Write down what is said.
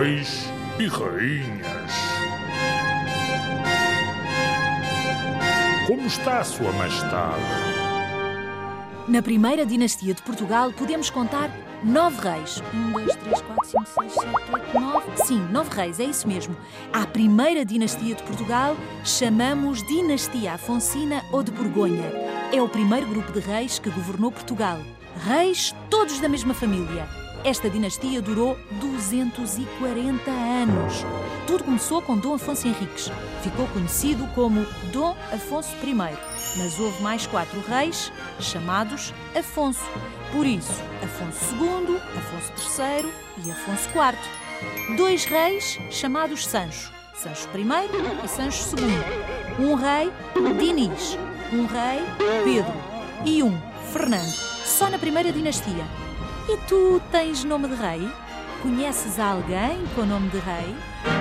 reis e rainhas. Como está Sua Majestade? Na primeira dinastia de Portugal podemos contar nove reis. Um, dois, três, quatro, cinco, seis, sete, oito, nove. Sim, nove reis, é isso mesmo. À primeira dinastia de Portugal chamamos Dinastia Afonsina ou de Borgonha. É o primeiro grupo de reis que governou Portugal. Reis todos da mesma família. Esta dinastia durou 240 anos. Tudo começou com Dom Afonso Henriques. Ficou conhecido como Dom Afonso I. Mas houve mais quatro reis chamados Afonso. Por isso, Afonso II, Afonso III e Afonso IV. Dois reis chamados Sancho. Sancho I e Sancho II. Um rei, Dinis. Um rei, Pedro. E um, Fernando. Só na primeira dinastia. E tu tens nome de rei? Conheces alguém com nome de rei?